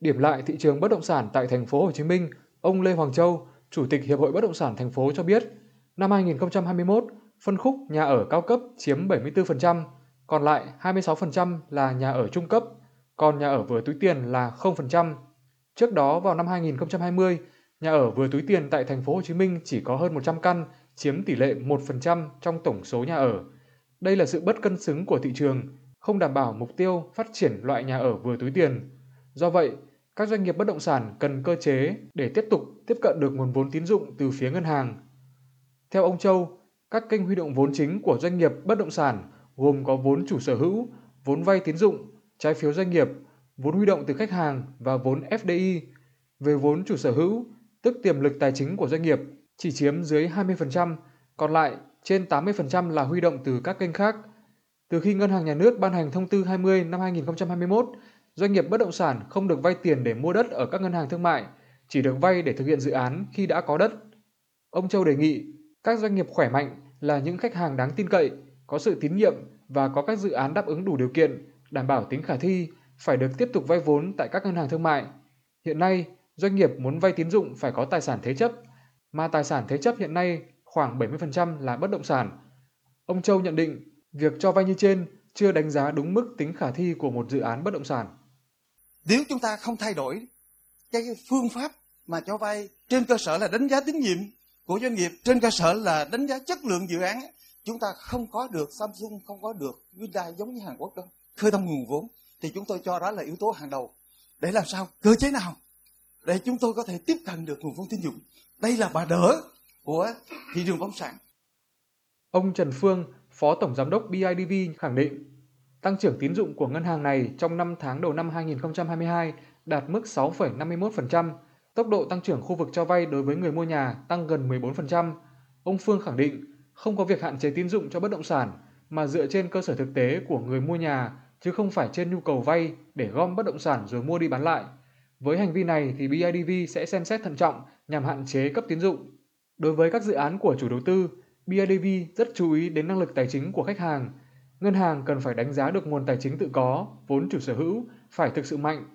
Điểm lại thị trường bất động sản tại thành phố Hồ Chí Minh, ông Lê Hoàng Châu, Chủ tịch Hiệp hội Bất động sản thành phố cho biết, năm 2021, phân khúc nhà ở cao cấp chiếm 74%, còn lại 26% là nhà ở trung cấp, còn nhà ở vừa túi tiền là 0%. Trước đó vào năm 2020, nhà ở vừa túi tiền tại thành phố Hồ Chí Minh chỉ có hơn 100 căn, chiếm tỷ lệ 1% trong tổng số nhà ở. Đây là sự bất cân xứng của thị trường, không đảm bảo mục tiêu phát triển loại nhà ở vừa túi tiền. Do vậy, các doanh nghiệp bất động sản cần cơ chế để tiếp tục tiếp cận được nguồn vốn tín dụng từ phía ngân hàng. Theo ông Châu, các kênh huy động vốn chính của doanh nghiệp bất động sản gồm có vốn chủ sở hữu, vốn vay tín dụng, trái phiếu doanh nghiệp, vốn huy động từ khách hàng và vốn FDI. Về vốn chủ sở hữu, tức tiềm lực tài chính của doanh nghiệp, chỉ chiếm dưới 20%, còn lại trên 80% là huy động từ các kênh khác. Từ khi Ngân hàng Nhà nước ban hành thông tư 20 năm 2021, doanh nghiệp bất động sản không được vay tiền để mua đất ở các ngân hàng thương mại, chỉ được vay để thực hiện dự án khi đã có đất. Ông Châu đề nghị các doanh nghiệp khỏe mạnh là những khách hàng đáng tin cậy, có sự tín nhiệm và có các dự án đáp ứng đủ điều kiện, đảm bảo tính khả thi, phải được tiếp tục vay vốn tại các ngân hàng thương mại. Hiện nay, doanh nghiệp muốn vay tín dụng phải có tài sản thế chấp, mà tài sản thế chấp hiện nay khoảng 70% là bất động sản. Ông Châu nhận định, việc cho vay như trên chưa đánh giá đúng mức tính khả thi của một dự án bất động sản. Nếu chúng ta không thay đổi cái phương pháp mà cho vay trên cơ sở là đánh giá tín nhiệm của doanh nghiệp, trên cơ sở là đánh giá chất lượng dự án, chúng ta không có được Samsung, không có được Hyundai giống như Hàn Quốc đâu. Khơi thông nguồn vốn thì chúng tôi cho đó là yếu tố hàng đầu. Để làm sao? Cơ chế nào để chúng tôi có thể tiếp cận được nguồn vốn tín dụng. Đây là bà đỡ của thị trường bất động sản. Ông Trần Phương, Phó Tổng Giám đốc BIDV khẳng định, tăng trưởng tín dụng của ngân hàng này trong 5 tháng đầu năm 2022 đạt mức 6,51%, tốc độ tăng trưởng khu vực cho vay đối với người mua nhà tăng gần 14%. Ông Phương khẳng định, không có việc hạn chế tín dụng cho bất động sản mà dựa trên cơ sở thực tế của người mua nhà chứ không phải trên nhu cầu vay để gom bất động sản rồi mua đi bán lại. Với hành vi này thì BIDV sẽ xem xét thận trọng nhằm hạn chế cấp tín dụng. Đối với các dự án của chủ đầu tư, BIDV rất chú ý đến năng lực tài chính của khách hàng. Ngân hàng cần phải đánh giá được nguồn tài chính tự có, vốn chủ sở hữu phải thực sự mạnh.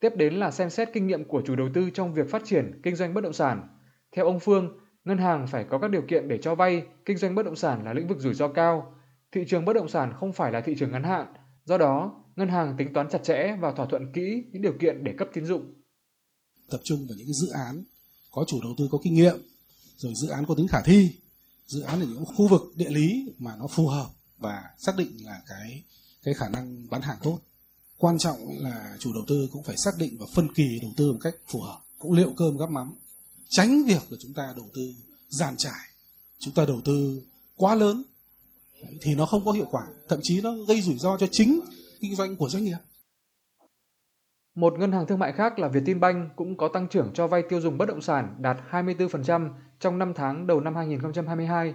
Tiếp đến là xem xét kinh nghiệm của chủ đầu tư trong việc phát triển kinh doanh bất động sản. Theo ông Phương, ngân hàng phải có các điều kiện để cho vay, kinh doanh bất động sản là lĩnh vực rủi ro cao. Thị trường bất động sản không phải là thị trường ngắn hạn, do đó ngân hàng tính toán chặt chẽ và thỏa thuận kỹ những điều kiện để cấp tín dụng. Tập trung vào những dự án có chủ đầu tư có kinh nghiệm, rồi dự án có tính khả thi, dự án ở những khu vực địa lý mà nó phù hợp và xác định là cái cái khả năng bán hàng tốt. Quan trọng là chủ đầu tư cũng phải xác định và phân kỳ đầu tư một cách phù hợp, cũng liệu cơm gắp mắm, tránh việc là chúng ta đầu tư giàn trải, chúng ta đầu tư quá lớn thì nó không có hiệu quả, thậm chí nó gây rủi ro cho chính kinh doanh của doanh nghiệp. Một ngân hàng thương mại khác là Vietinbank cũng có tăng trưởng cho vay tiêu dùng bất động sản đạt 24% trong 5 tháng đầu năm 2022.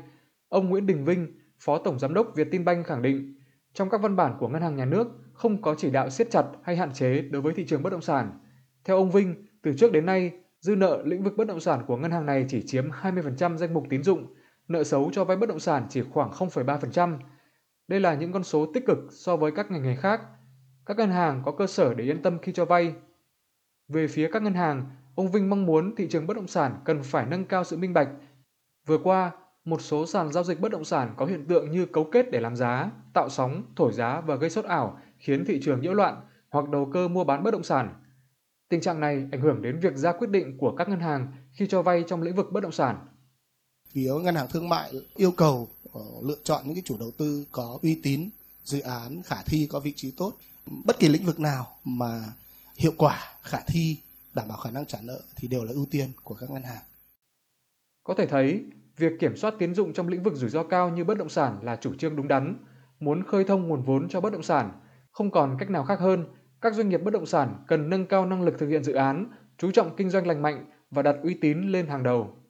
Ông Nguyễn Đình Vinh, Phó Tổng Giám đốc Vietinbank khẳng định, trong các văn bản của ngân hàng nhà nước không có chỉ đạo siết chặt hay hạn chế đối với thị trường bất động sản. Theo ông Vinh, từ trước đến nay, dư nợ lĩnh vực bất động sản của ngân hàng này chỉ chiếm 20% danh mục tín dụng, nợ xấu cho vay bất động sản chỉ khoảng 0,3%. Đây là những con số tích cực so với các ngành nghề khác. Các ngân hàng có cơ sở để yên tâm khi cho vay. Về phía các ngân hàng, ông Vinh mong muốn thị trường bất động sản cần phải nâng cao sự minh bạch. Vừa qua, một số sàn giao dịch bất động sản có hiện tượng như cấu kết để làm giá, tạo sóng, thổi giá và gây sốt ảo, khiến thị trường nhiễu loạn hoặc đầu cơ mua bán bất động sản. Tình trạng này ảnh hưởng đến việc ra quyết định của các ngân hàng khi cho vay trong lĩnh vực bất động sản. Phía ngân hàng thương mại yêu cầu uh, lựa chọn những cái chủ đầu tư có uy tín dự án khả thi có vị trí tốt. Bất kỳ lĩnh vực nào mà hiệu quả khả thi đảm bảo khả năng trả nợ thì đều là ưu tiên của các ngân hàng. Có thể thấy việc kiểm soát tiến dụng trong lĩnh vực rủi ro cao như bất động sản là chủ trương đúng đắn. Muốn khơi thông nguồn vốn cho bất động sản, không còn cách nào khác hơn, các doanh nghiệp bất động sản cần nâng cao năng lực thực hiện dự án, chú trọng kinh doanh lành mạnh và đặt uy tín lên hàng đầu.